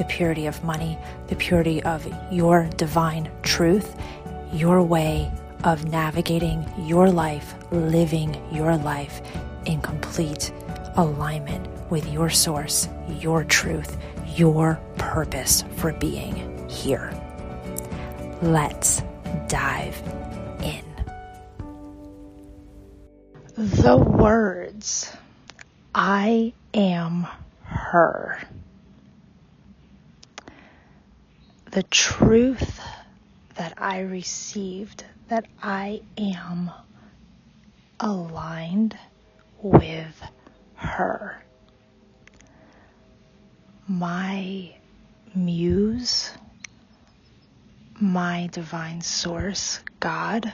the purity of money, the purity of your divine truth, your way of navigating your life, living your life in complete alignment with your source, your truth, your purpose for being here. Let's dive in. The words, I am her. The truth that I received that I am aligned with her. My muse, my divine source, God,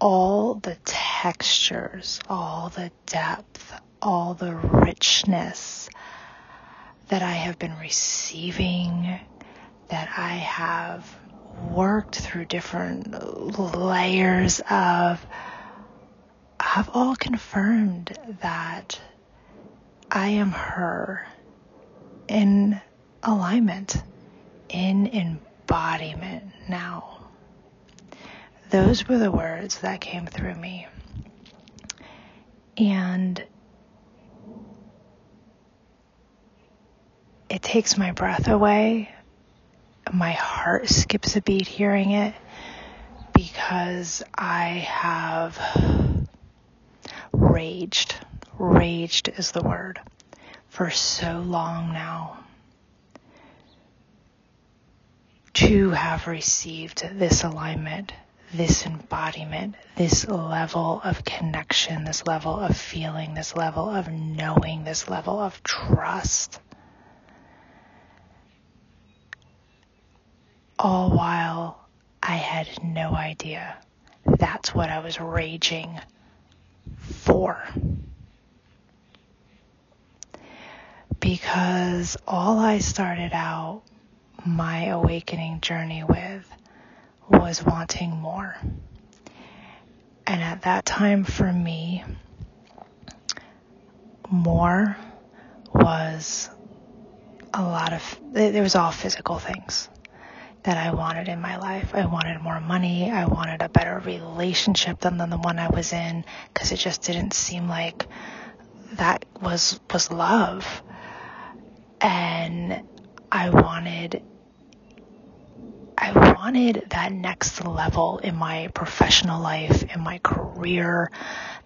all the textures, all the depth, all the richness that I have been receiving, that I have worked through different layers of, have all confirmed that I am her in alignment, in embodiment now. Those were the words that came through me. And it takes my breath away. My heart skips a beat hearing it because I have raged. Raged is the word for so long now. To have received this alignment, this embodiment, this level of connection, this level of feeling, this level of knowing, this level of trust. All while I had no idea that's what I was raging for. Because all I started out my awakening journey with was wanting more. And at that time for me, more was a lot of, there was all physical things that I wanted in my life. I wanted more money. I wanted a better relationship than, than the one I was in because it just didn't seem like that was was love. And I wanted I wanted that next level in my professional life, in my career,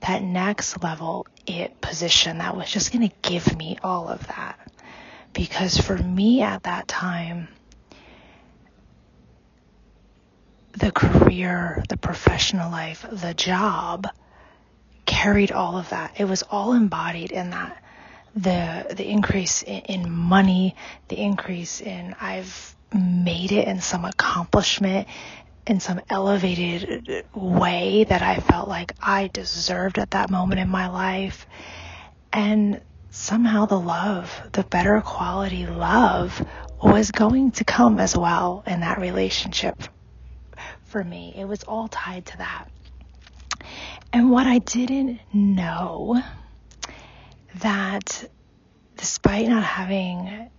that next level it position that was just going to give me all of that. Because for me at that time, the career, the professional life, the job carried all of that. It was all embodied in that. The the increase in, in money, the increase in I've made it in some accomplishment in some elevated way that I felt like I deserved at that moment in my life. And somehow the love, the better quality love was going to come as well in that relationship for me. It was all tied to that. And what I didn't know that despite not having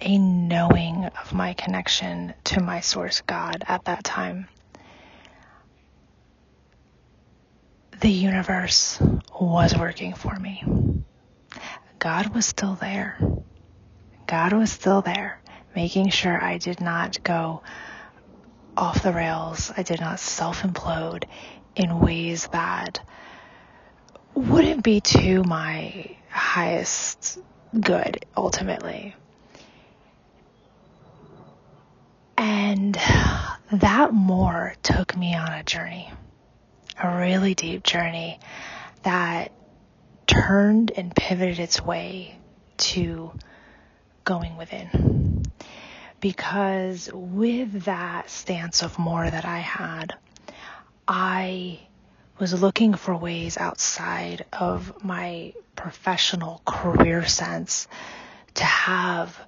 a knowing of my connection to my source God at that time, the universe was working for me. God was still there. God was still there, making sure I did not go off the rails. I did not self implode in ways that wouldn't be to my highest good ultimately. And that more took me on a journey, a really deep journey that turned and pivoted its way to going within because with that stance of more that I had, I was looking for ways outside of my professional career sense to have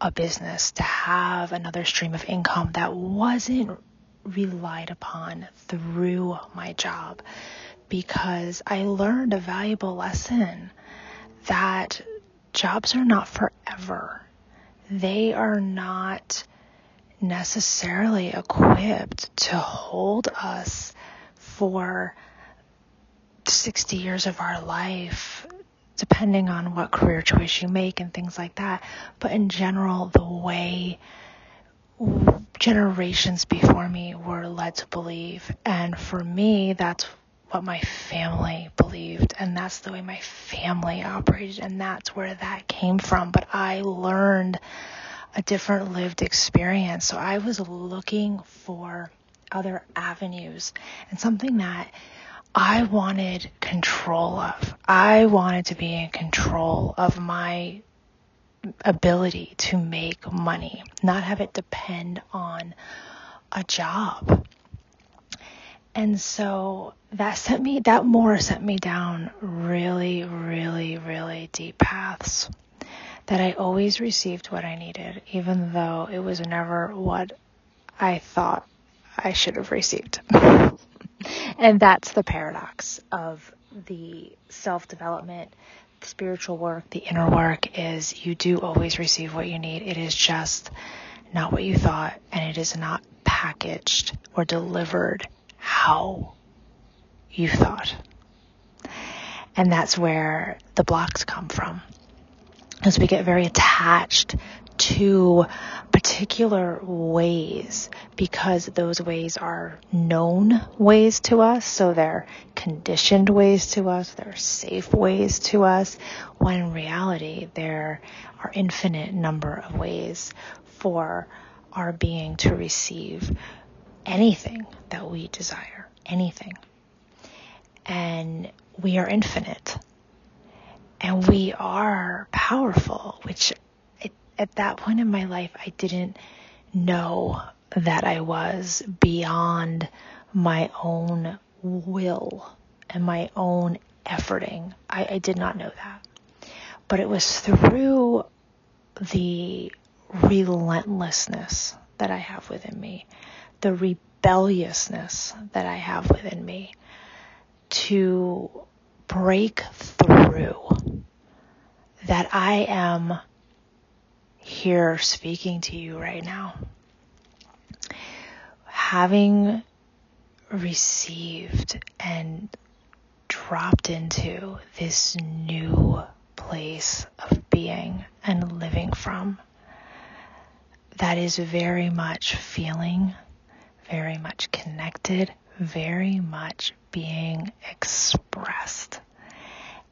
a business, to have another stream of income that wasn't relied upon through my job because I learned a valuable lesson that jobs are not forever. They are not necessarily equipped to hold us for 60 years of our life, depending on what career choice you make and things like that. But in general, the way generations before me were led to believe. And for me, that's what my family believed. And that's the way my family operated. And that's where that came from. But I learned a different lived experience. So I was looking for other avenues and something that I wanted control of. I wanted to be in control of my ability to make money, not have it depend on a job. And so that sent me, that more sent me down really, really, really deep paths that I always received what I needed, even though it was never what I thought I should have received. and that's the paradox of the self development, spiritual work, the inner work is you do always receive what you need. It is just not what you thought, and it is not packaged or delivered how you thought. And that's where the blocks come from. As we get very attached to particular ways because those ways are known ways to us. So they're conditioned ways to us. They're safe ways to us. When in reality, there are infinite number of ways for our being to receive anything that we desire. Anything. And we are infinite. And we are powerful, which at that point in my life, I didn't know that I was beyond my own will and my own efforting. I, I did not know that. But it was through the relentlessness that I have within me, the rebelliousness that I have within me to break through that I am here speaking to you right now. Having received and dropped into this new place of being and living from that is very much feeling, very much connected, very much being expressed.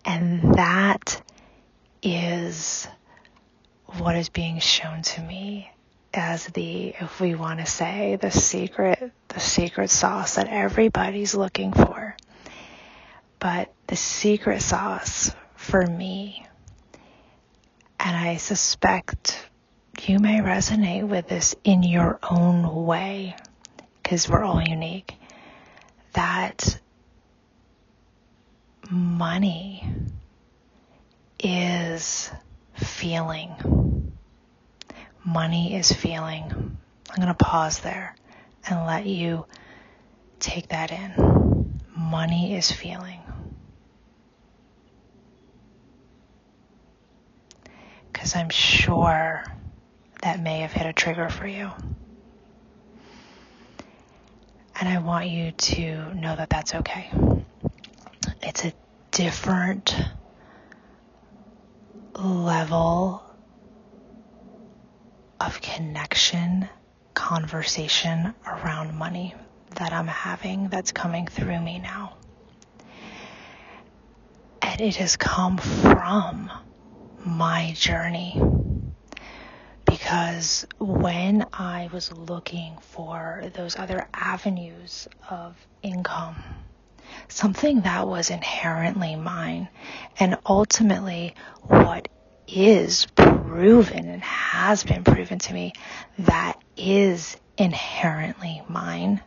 And that is what is being shown to me as the, if we want to say, the secret, the secret sauce that everybody's looking for. But the secret sauce for me, and I suspect you may resonate with this in your own way, because we're all unique, that money is feeling. Money is feeling. I'm going to pause there and let you take that in. Money is feeling. Because I'm sure that may have hit a trigger for you. And I want you to know that that's okay. It's a different level of connection, conversation around money that I'm having that's coming through me now. And it has come from my journey. Because when I was looking for those other avenues of income, something that was inherently mine and ultimately what is proven and has been proven to me that is inherently mine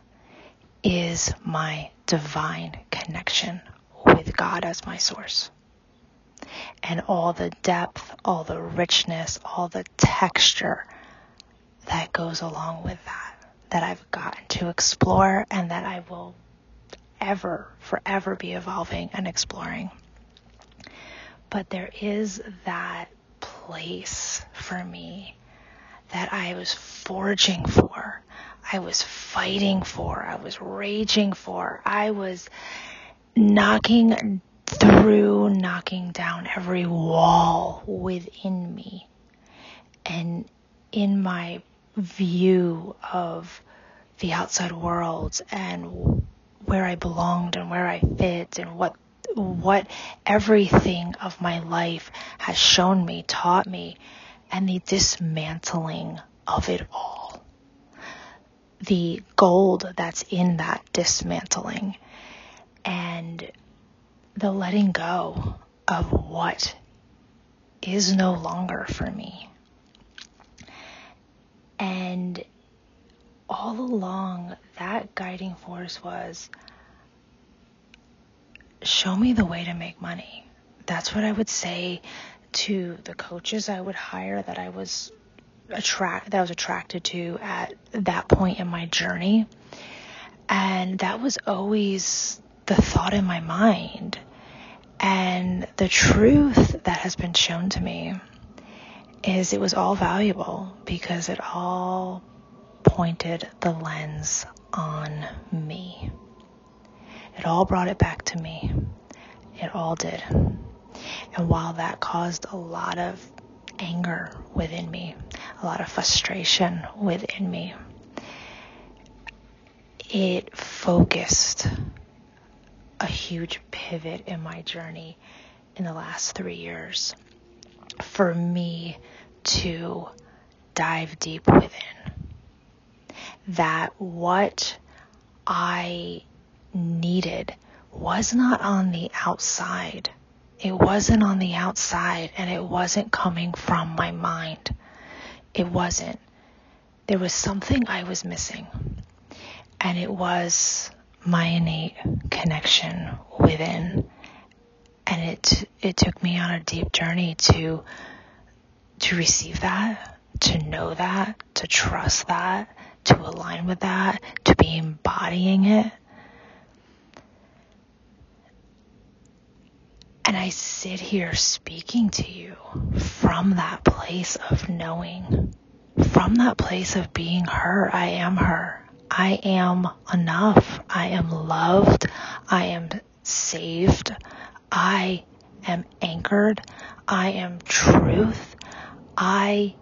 is my divine connection with God as my source. And all the depth, all the richness, all the texture that goes along with that, that I've gotten to explore and that I will ever, forever be evolving and exploring. But there is that place for me that I was forging for. I was fighting for. I was raging for. I was knocking through, knocking down every wall within me. And in my view of the outside world and where I belonged and where I fit and what what everything of my life has shown me, taught me, and the dismantling of it all. The gold that's in that dismantling and the letting go of what is no longer for me. And all along, that guiding force was show me the way to make money. That's what I would say to the coaches I would hire that I was attract that I was attracted to at that point in my journey. And that was always the thought in my mind. And the truth that has been shown to me is it was all valuable because it all pointed the lens on me. It all brought it back to me. It all did. And while that caused a lot of anger within me, a lot of frustration within me, it focused a huge pivot in my journey in the last three years for me to dive deep within. That what I needed was not on the outside. It wasn't on the outside and it wasn't coming from my mind. It wasn't. There was something I was missing. And it was my innate connection within. And it, it took me on a deep journey to, to receive that, to know that, to trust that, to align with that, to be embodying it And I sit here speaking to you from that place of knowing, from that place of being her. I am her. I am enough. I am loved. I am saved. I am anchored. I am truth. I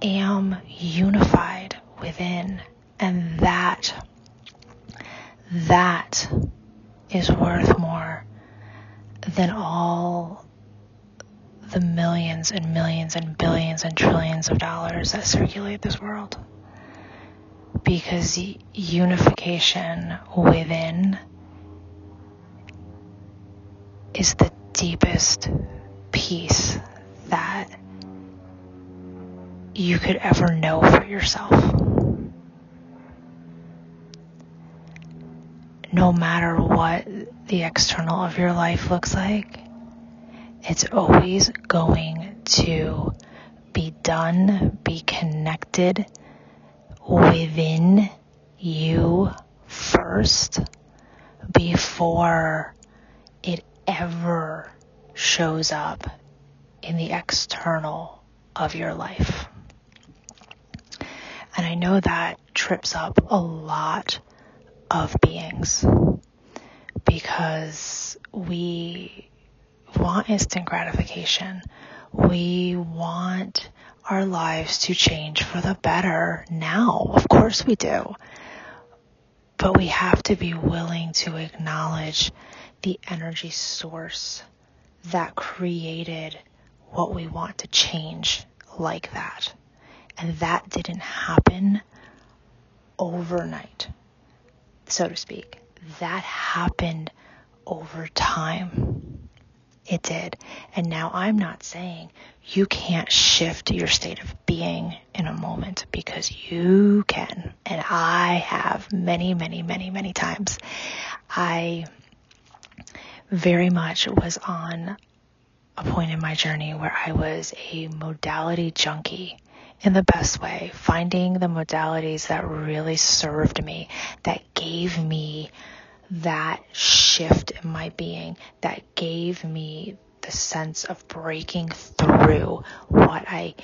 am unified within. And that, that is worth more than all the millions and millions and billions and trillions of dollars that circulate this world. Because unification within is the deepest peace that you could ever know for yourself. no matter what the external of your life looks like, it's always going to be done, be connected within you first before it ever shows up in the external of your life. And I know that trips up a lot of beings because we want instant gratification. We want our lives to change for the better now. Of course we do. But we have to be willing to acknowledge the energy source that created what we want to change like that. And that didn't happen overnight so to speak, that happened over time. It did. And now I'm not saying you can't shift your state of being in a moment because you can. And I have many, many, many, many times. I very much was on a point in my journey where I was a modality junkie in the best way, finding the modalities that really served me, that gave me that shift in my being, that gave me the sense of breaking through what I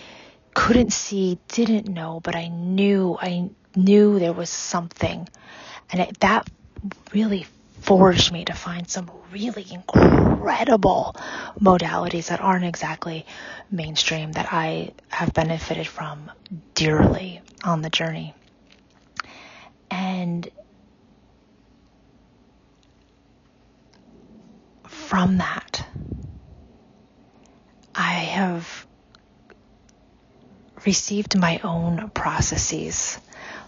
couldn't see, didn't know, but I knew, I knew there was something. And it, that really forged me to find some really incredible modalities that aren't exactly mainstream that I have benefited from dearly on the journey. And from that, I have received my own processes,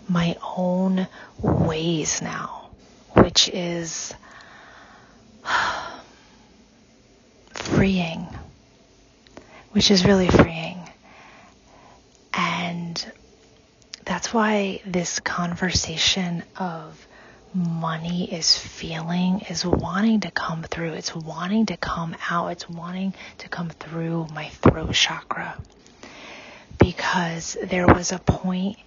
my own ways now, which is freeing, which is really freeing. And that's why this conversation of money is feeling is wanting to come through. It's wanting to come out. It's wanting to come through my throat chakra. Because there was a point,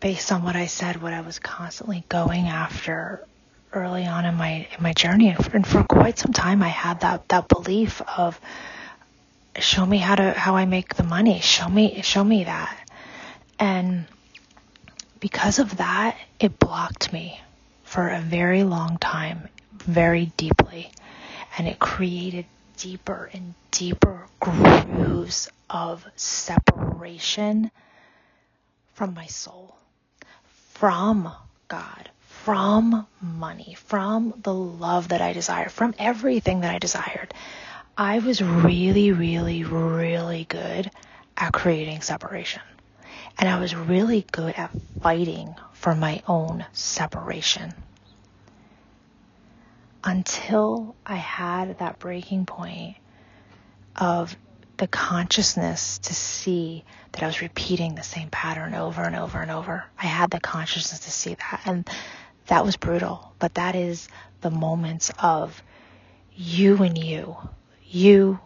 based on what I said, what I was constantly going after early on in my in my journey, and for quite some time, I had that that belief of, show me how to how I make the money. Show me show me that, and because of that, it blocked me for a very long time, very deeply. And it created deeper and deeper grooves of separation from my soul, from God, from money, from the love that I desired, from everything that I desired. I was really, really, really good at creating separation. And I was really good at fighting for my own separation. Until I had that breaking point of the consciousness to see that I was repeating the same pattern over and over and over. I had the consciousness to see that. And that was brutal. But that is the moments of you and you, you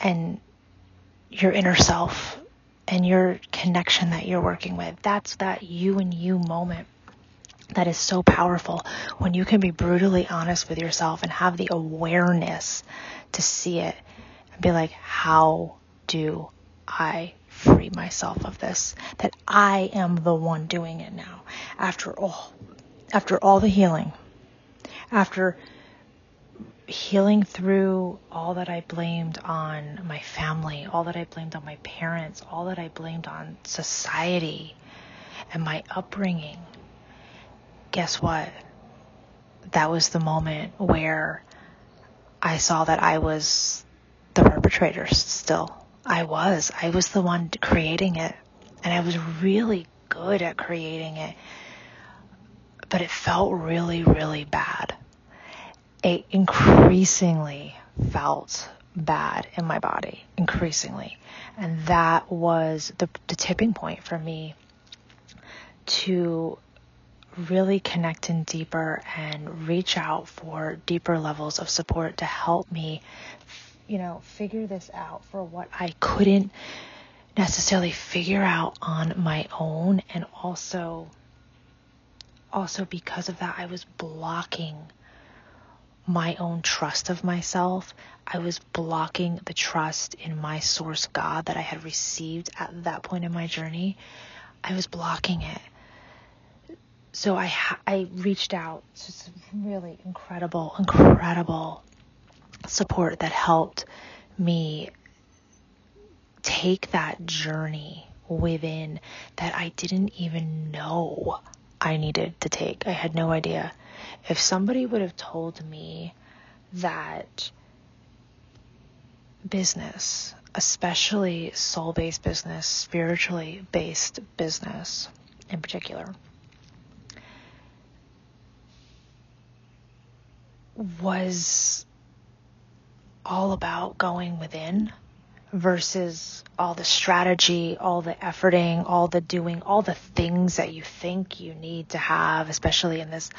and your inner self and your connection that you're working with. That's that you and you moment that is so powerful when you can be brutally honest with yourself and have the awareness to see it and be like, how do I free myself of this? That I am the one doing it now. After all, after all the healing, after healing through all that I blamed on my family, all that I blamed on my parents, all that I blamed on society and my upbringing. Guess what? That was the moment where I saw that I was the perpetrator still. I was. I was the one creating it. And I was really good at creating it. But it felt really, really bad it increasingly felt bad in my body, increasingly. And that was the, the tipping point for me to really connect in deeper and reach out for deeper levels of support to help me, you know, figure this out for what I couldn't necessarily figure out on my own and also also because of that I was blocking my own trust of myself. I was blocking the trust in my source God that I had received at that point in my journey. I was blocking it. So I I reached out to some really incredible, incredible support that helped me take that journey within that I didn't even know I needed to take. I had no idea. If somebody would have told me that business, especially soul based business, spiritually based business in particular, was all about going within versus all the strategy, all the efforting, all the doing, all the things that you think you need to have, especially in this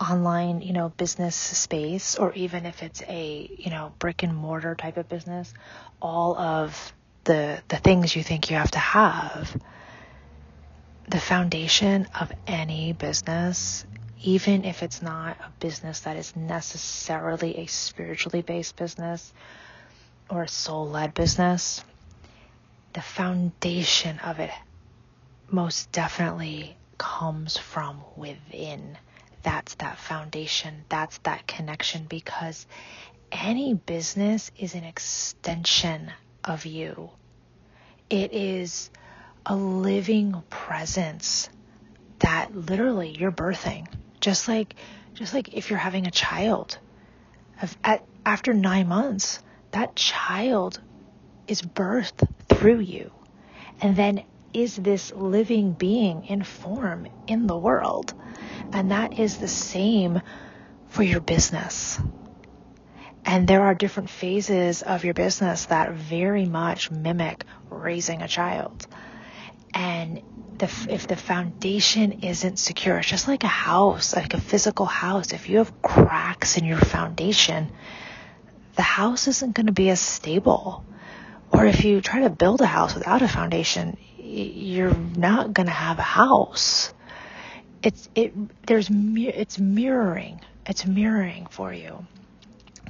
online, you know, business space, or even if it's a, you know, brick and mortar type of business, all of the, the things you think you have to have. The foundation of any business, even if it's not a business that is necessarily a spiritually based business, or a soul led business, the foundation of it most definitely comes from within. That's that foundation, that's that connection because any business is an extension of you. It is a living presence that literally you're birthing. Just like just like if you're having a child. At, after 9 months, that child is birthed through you and then is this living being in form in the world. And that is the same for your business. And there are different phases of your business that very much mimic raising a child. And the, if the foundation isn't secure, it's just like a house, like a physical house. If you have cracks in your foundation, the house isn't going to be as stable. Or if you try to build a house without a foundation, you're not going to have a house. It's it there's it's mirroring. It's mirroring for you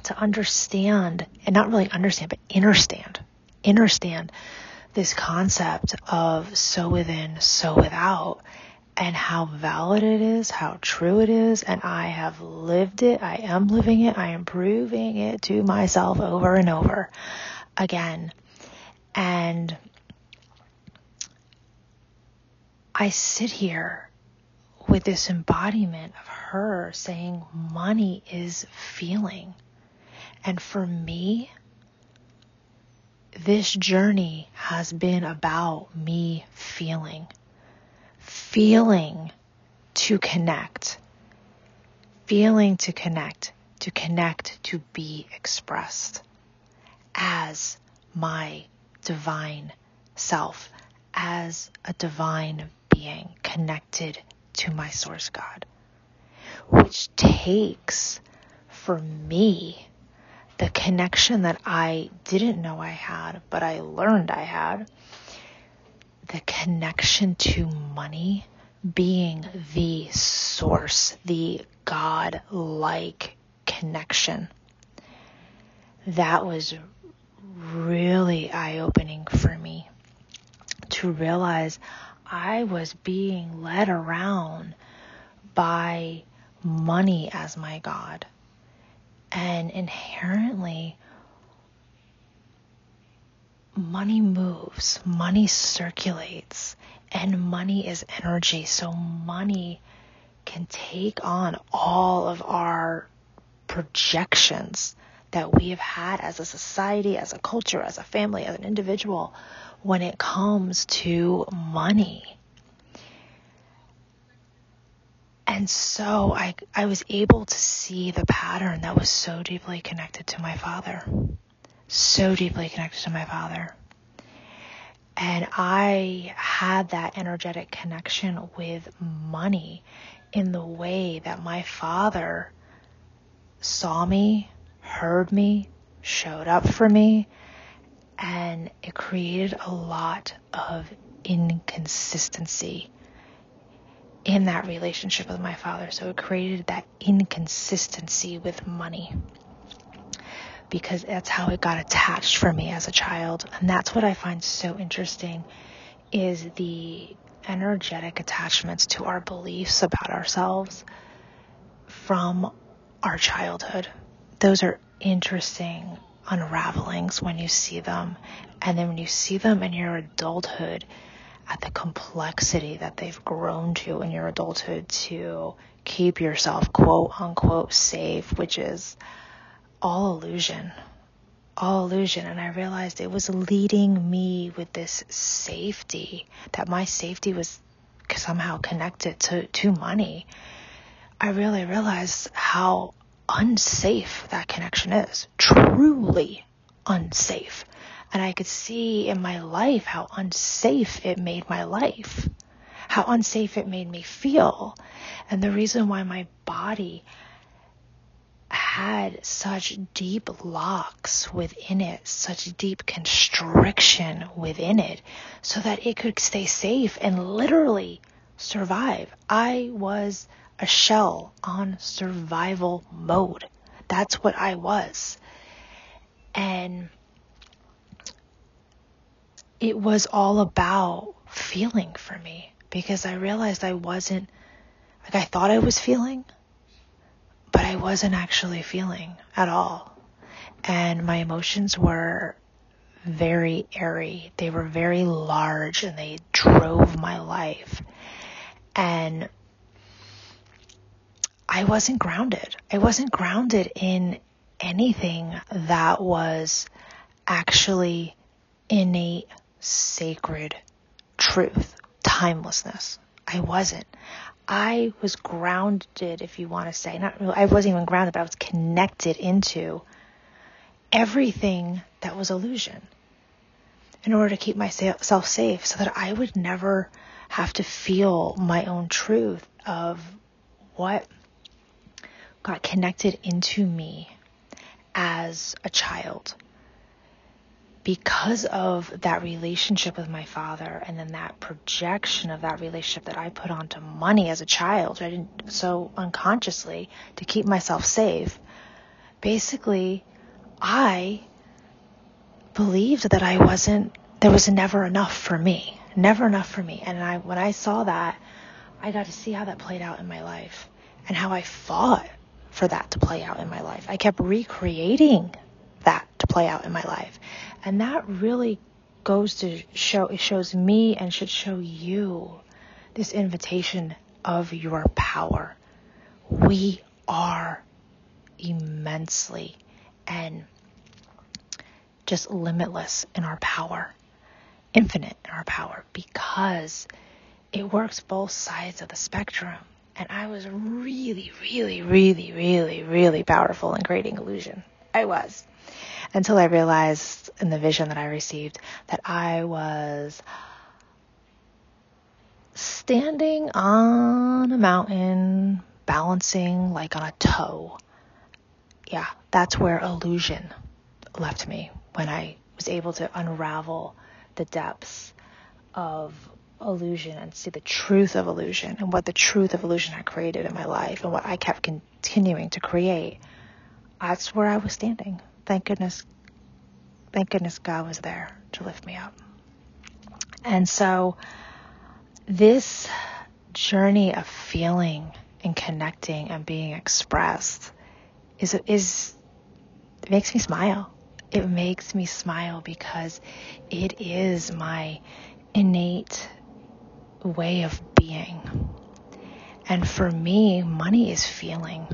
to understand and not really understand but understand. Understand this concept of so within, so without and how valid it is, how true it is, and I have lived it, I am living it, I am proving it to myself over and over again. And I sit here with this embodiment of her saying, money is feeling. And for me, this journey has been about me feeling feeling to connect, feeling to connect, to connect, to be expressed as my divine self, as a divine being connected to my source God, which takes for me the connection that I didn't know I had, but I learned I had the connection to money being the source, the God like connection. That was really eye opening for me to realize I was being led around by money as my God. And inherently, money moves, money circulates, and money is energy. So money can take on all of our projections that we have had as a society, as a culture, as a family, as an individual when it comes to money. And so I, I was able to see the pattern that was so deeply connected to my father so deeply connected to my father. And I had that energetic connection with money in the way that my father saw me, heard me, showed up for me, and it created a lot of inconsistency in that relationship with my father. So it created that inconsistency with money because that's how it got attached for me as a child. And that's what I find so interesting is the energetic attachments to our beliefs about ourselves from our childhood. Those are interesting unravelings when you see them. And then when you see them in your adulthood, at the complexity that they've grown to in your adulthood to keep yourself quote unquote safe, which is all illusion. All illusion. And I realized it was leading me with this safety, that my safety was somehow connected to, to money. I really realized how unsafe that connection is. Truly unsafe. And I could see in my life how unsafe it made my life, how unsafe it made me feel. And the reason why my body had such deep locks within it, such deep constriction within it, so that it could stay safe and literally survive. I was a shell on survival mode. That's what I was. And it was all about feeling for me because I realized I wasn't, like, I thought I was feeling, but I wasn't actually feeling at all. And my emotions were very airy. They were very large and they drove my life. And I wasn't grounded. I wasn't grounded in anything that was actually innate, sacred truth, timelessness. I wasn't. I was grounded, if you want to say, not really, I wasn't even grounded, but I was connected into everything that was illusion in order to keep myself safe so that I would never have to feel my own truth of what got connected into me as a child because of that relationship with my father and then that projection of that relationship that I put onto money as a child, I didn't so unconsciously to keep myself safe. Basically, I believed that I wasn't there was never enough for me. Never enough for me. And I when I saw that, I got to see how that played out in my life and how I fought for that to play out in my life. I kept recreating to play out in my life. And that really goes to show, it shows me and should show you this invitation of your power. We are immensely and just limitless in our power, infinite in our power, because it works both sides of the spectrum. And I was really, really, really, really, really powerful in creating illusion. I was. Until I realized in the vision that I received that I was standing on a mountain, balancing like on a toe. Yeah, that's where illusion left me when I was able to unravel the depths of illusion and see the truth of illusion and what the truth of illusion had created in my life and what I kept continuing to create, that's where I was standing. Thank goodness, thank goodness God was there to lift me up. And so this journey of feeling and connecting and being expressed is, is, it makes me smile. It makes me smile because it is my innate way of being. And for me, money is feeling.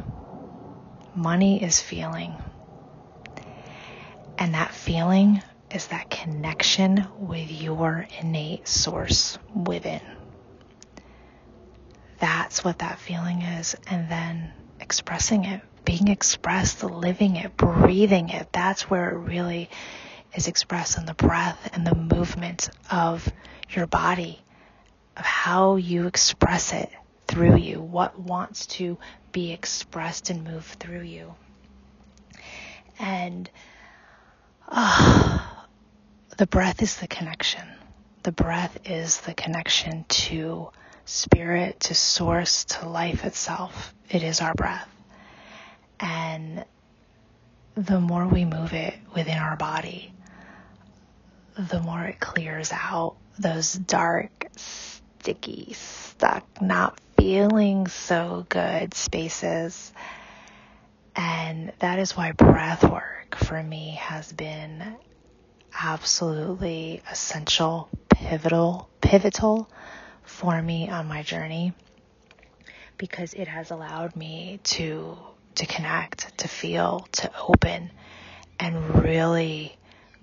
Money is feeling. And that feeling is that connection with your innate source within. That's what that feeling is. And then expressing it, being expressed, living it, breathing it. That's where it really is expressed in the breath and the movement of your body of how you express it through you, what wants to be expressed and move through you. And uh, the breath is the connection. The breath is the connection to spirit, to source, to life itself. It is our breath. And the more we move it within our body, the more it clears out those dark, sticky, stuck, not feeling so good spaces. And that is why breath work for me has been absolutely essential, pivotal, pivotal for me on my journey because it has allowed me to to connect, to feel, to open and really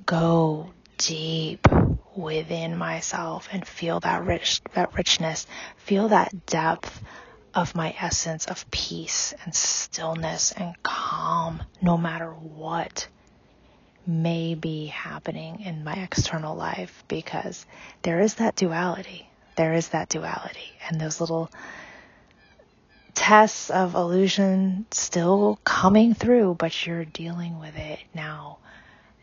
go deep within myself and feel that rich that richness, feel that depth of my essence of peace and stillness and calm no matter what may be happening in my external life because there is that duality. There is that duality. And those little tests of illusion still coming through, but you're dealing with it now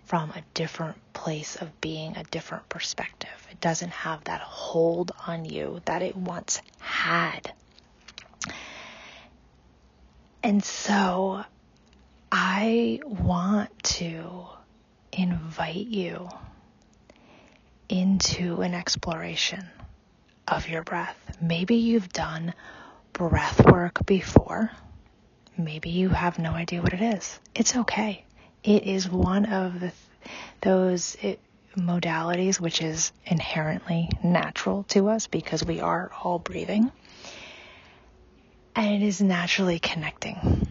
from a different place of being, a different perspective. It doesn't have that hold on you that it once had. And so I want to invite you into an exploration of your breath. Maybe you've done breath work before. Maybe you have no idea what it is. It's okay. It is one of the, those it, modalities which is inherently natural to us because we are all breathing. And it is naturally connecting.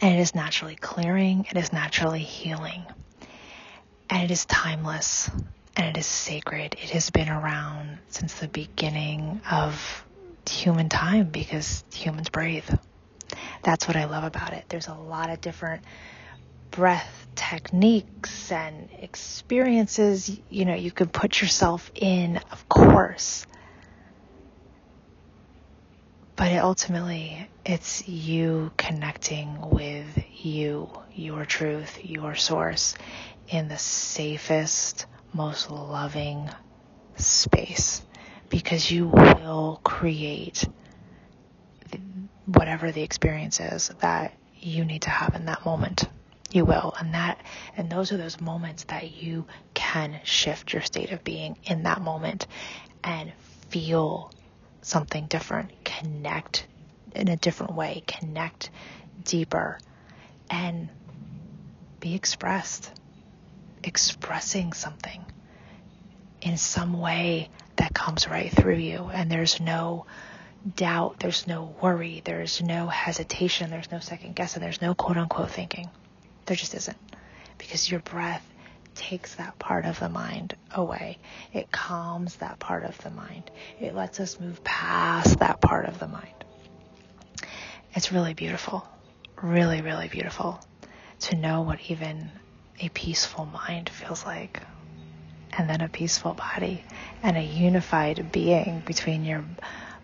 And it is naturally clearing. It is naturally healing. And it is timeless and it is sacred. It has been around since the beginning of human time because humans breathe. That's what I love about it. There's a lot of different breath techniques and experiences, you know, you could put yourself in, of course. But ultimately, it's you connecting with you, your truth, your source in the safest, most loving space because you will create whatever the experience is that you need to have in that moment. You will. And that, and those are those moments that you can shift your state of being in that moment and feel something different, connect in a different way, connect deeper and be expressed expressing something in some way that comes right through you. And there's no doubt, there's no worry, there's no hesitation, there's no second guessing, there's no quote unquote thinking. There just isn't. Because your breath takes that part of the mind away. It calms that part of the mind. It lets us move past that part of the mind. It's really beautiful. Really, really beautiful to know what even a peaceful mind feels like, and then a peaceful body, and a unified being between your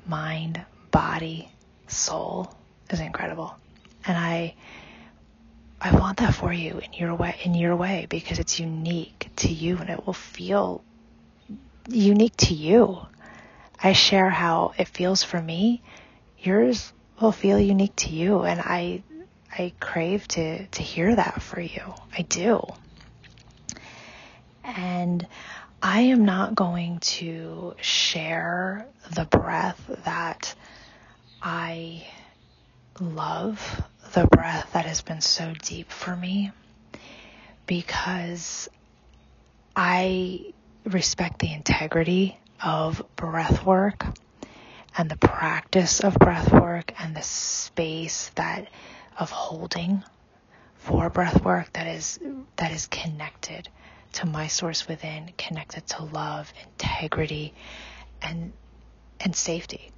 mind, body, soul is incredible. And I I want that for you in your way in your way because it's unique to you and it will feel unique to you. I share how it feels for me. Yours will feel unique to you and I I crave to, to hear that for you. I do. And I am not going to share the breath that I love, the breath that has been so deep for me, because I respect the integrity of breath work and the practice of breath work and the space that of holding for breath work that is that is connected to my source within, connected to love, integrity, and and safety.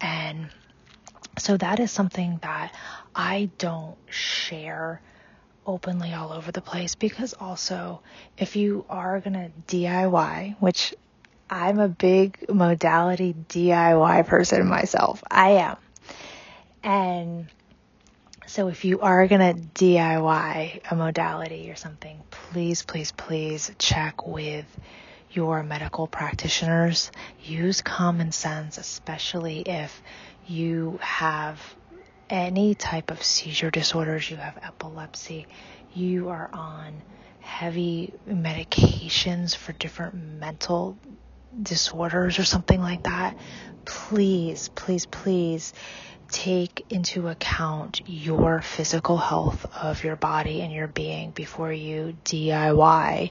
And so that is something that I don't share openly all over the place because also if you are going to DIY, which I'm a big modality DIY person myself. I am. And so if you are going to DIY a modality or something, please, please, please check with your medical practitioners. Use common sense, especially if you have any type of seizure disorders, you have epilepsy, you are on heavy medications for different mental disorders or something like that. Please, please, please take into account your physical health of your body and your being before you DIY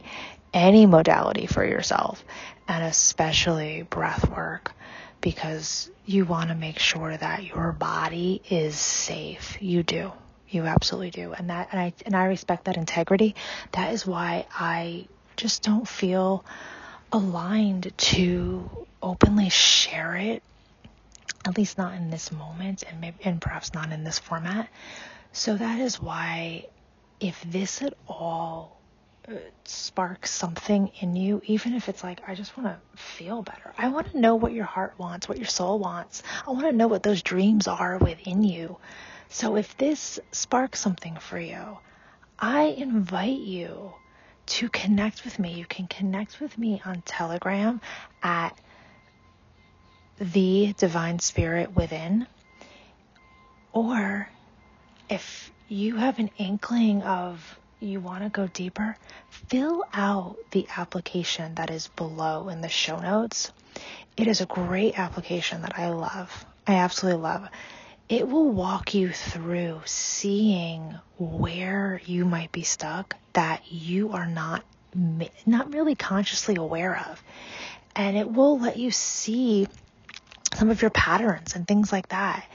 any modality for yourself, and especially breath work, because you want to make sure that your body is safe. You do. You absolutely do. And that and I and I respect that integrity. That is why I just don't feel aligned to openly share it at least not in this moment and maybe, and perhaps not in this format. So that is why if this at all sparks something in you, even if it's like, I just want to feel better. I want to know what your heart wants, what your soul wants. I want to know what those dreams are within you. So if this sparks something for you, I invite you to connect with me. You can connect with me on Telegram at the divine spirit within. Or if you have an inkling of you want to go deeper, fill out the application that is below in the show notes. It is a great application that I love. I absolutely love. It will walk you through seeing where you might be stuck that you are not not really consciously aware of. And it will let you see some of your patterns and things like that.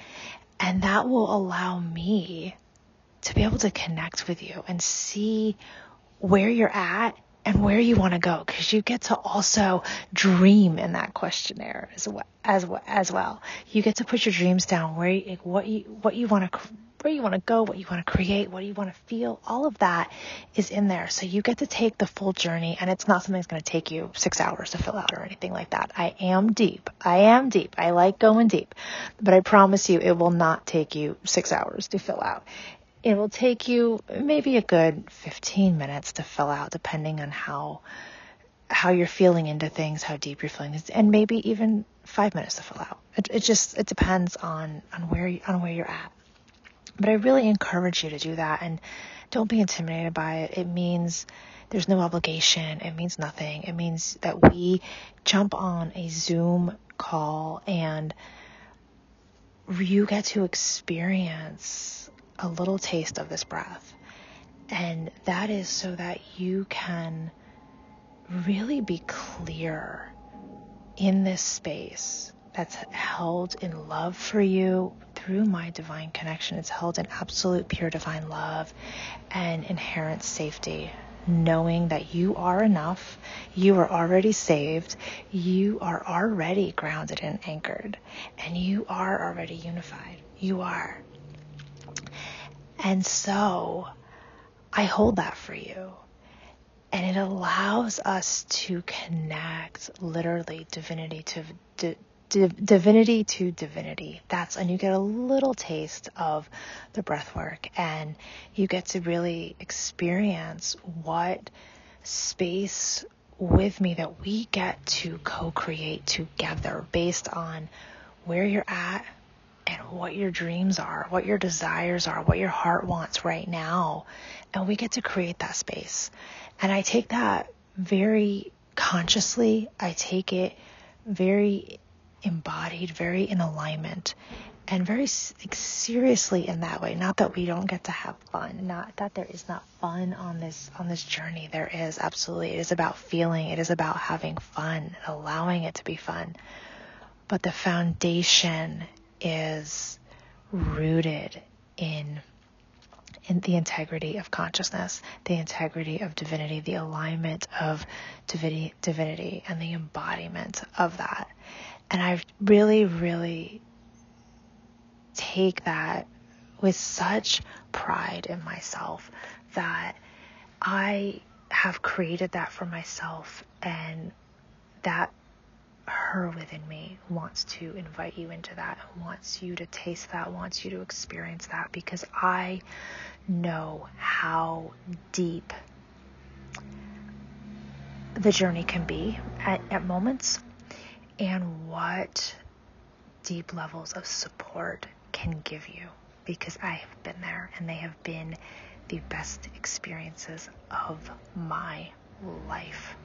And that will allow me to be able to connect with you and see where you're at and where you want to go because you get to also dream in that questionnaire as well as as well. You get to put your dreams down where you, what you what you want to where you want to go, what you want to create, what you want to feel. All of that is in there. So you get to take the full journey and it's not something that's going to take you 6 hours to fill out or anything like that. I am deep. I am deep. I like going deep. But I promise you it will not take you 6 hours to fill out. It will take you maybe a good 15 minutes to fill out, depending on how how you're feeling into things, how deep you're feeling, and maybe even five minutes to fill out. It, it just it depends on on where you, on where you're at. But I really encourage you to do that, and don't be intimidated by it. It means there's no obligation. It means nothing. It means that we jump on a Zoom call and you get to experience a little taste of this breath. And that is so that you can really be clear in this space that's held in love for you through my divine connection. It's held in absolute pure divine love and inherent safety, knowing that you are enough, you are already saved, you are already grounded and anchored, and you are already unified. You are. And so I hold that for you. And it allows us to connect literally divinity to di- di- divinity to divinity. That's and you get a little taste of the breath work and you get to really experience what space with me that we get to co-create together based on where you're at, and what your dreams are, what your desires are, what your heart wants right now. And we get to create that space. And I take that very consciously. I take it very embodied, very in alignment, and very seriously in that way. Not that we don't get to have fun, not that there is not fun on this on this journey. There is absolutely. It is about feeling. It is about having fun, allowing it to be fun. But the foundation is rooted in in the integrity of consciousness, the integrity of divinity, the alignment of divinity, divinity and the embodiment of that. And I really, really take that with such pride in myself that I have created that for myself and that her within me wants to invite you into that, wants you to taste that, wants you to experience that because I know how deep the journey can be at, at moments and what deep levels of support can give you because I have been there and they have been the best experiences of my life.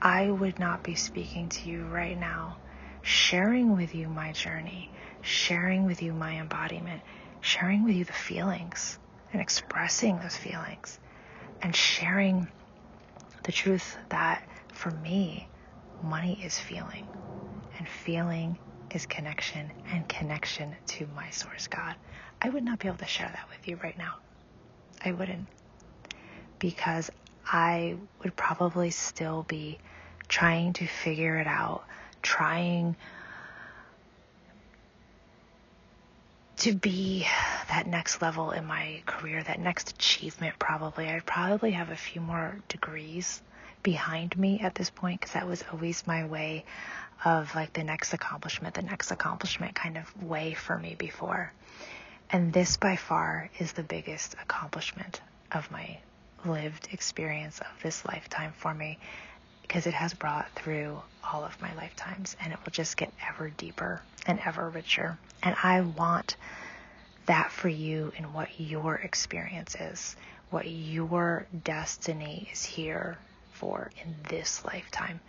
I would not be speaking to you right now, sharing with you my journey, sharing with you my embodiment, sharing with you the feelings and expressing those feelings, and sharing the truth that for me, money is feeling, and feeling is connection, and connection to my source God. I would not be able to share that with you right now. I wouldn't. Because I would probably still be trying to figure it out, trying to be that next level in my career, that next achievement, probably. I'd probably have a few more degrees behind me at this point because that was always my way of like the next accomplishment, the next accomplishment kind of way for me before. And this by far is the biggest accomplishment of my lived experience of this lifetime for me because it has brought through all of my lifetimes and it will just get ever deeper and ever richer. And I want that for you and what your experience is, what your destiny is here for in this lifetime.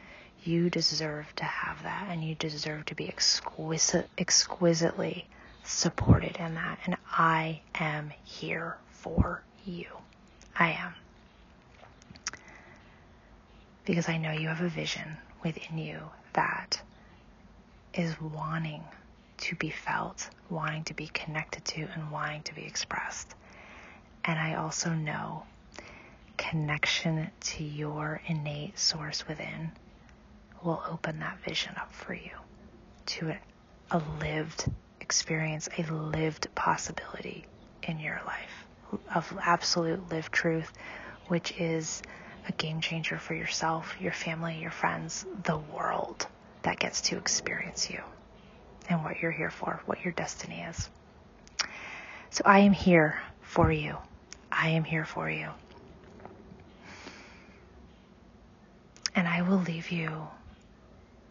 You deserve to have that and you deserve to be exquisite, exquisitely supported in that. And I am here for you. I am because I know you have a vision within you that is wanting to be felt, wanting to be connected to, and wanting to be expressed. And I also know connection to your innate source within will open that vision up for you to a, lived experience, a lived possibility in your life of absolute lived truth, which is a game changer for yourself, your family, your friends, the world that gets to experience you and what you're here for, what your destiny is. So I am here for you. I am here for you. And I will leave you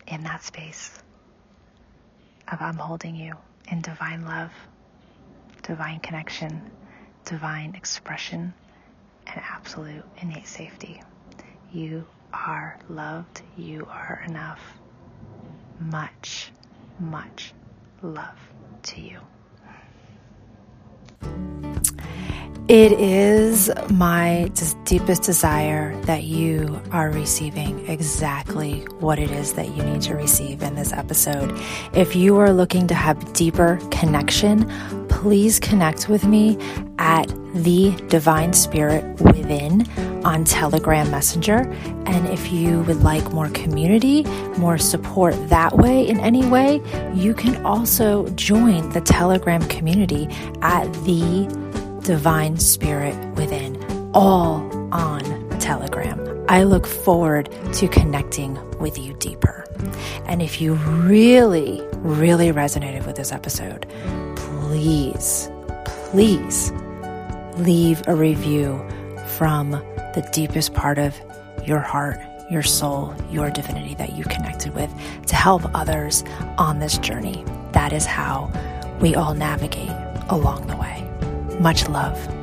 in that space of I'm holding you in divine love, divine connection, divine expression, and absolute innate safety. You are loved. You are enough. Much, much love to you. It is my deepest desire that you are receiving exactly what it is that you need to receive in this episode. If you are looking to have deeper connection, please connect with me at the Divine Spirit Within on Telegram Messenger. And if you would like more community, more support that way in any way, you can also join the Telegram community at the Divine Spirit Within, all on Telegram. I look forward to connecting with you deeper. And if you really, really resonated with this episode, please, please leave a review from the deepest part of your heart, your soul, your divinity that you connected with to help others on this journey. That is how we all navigate along the way. Much love.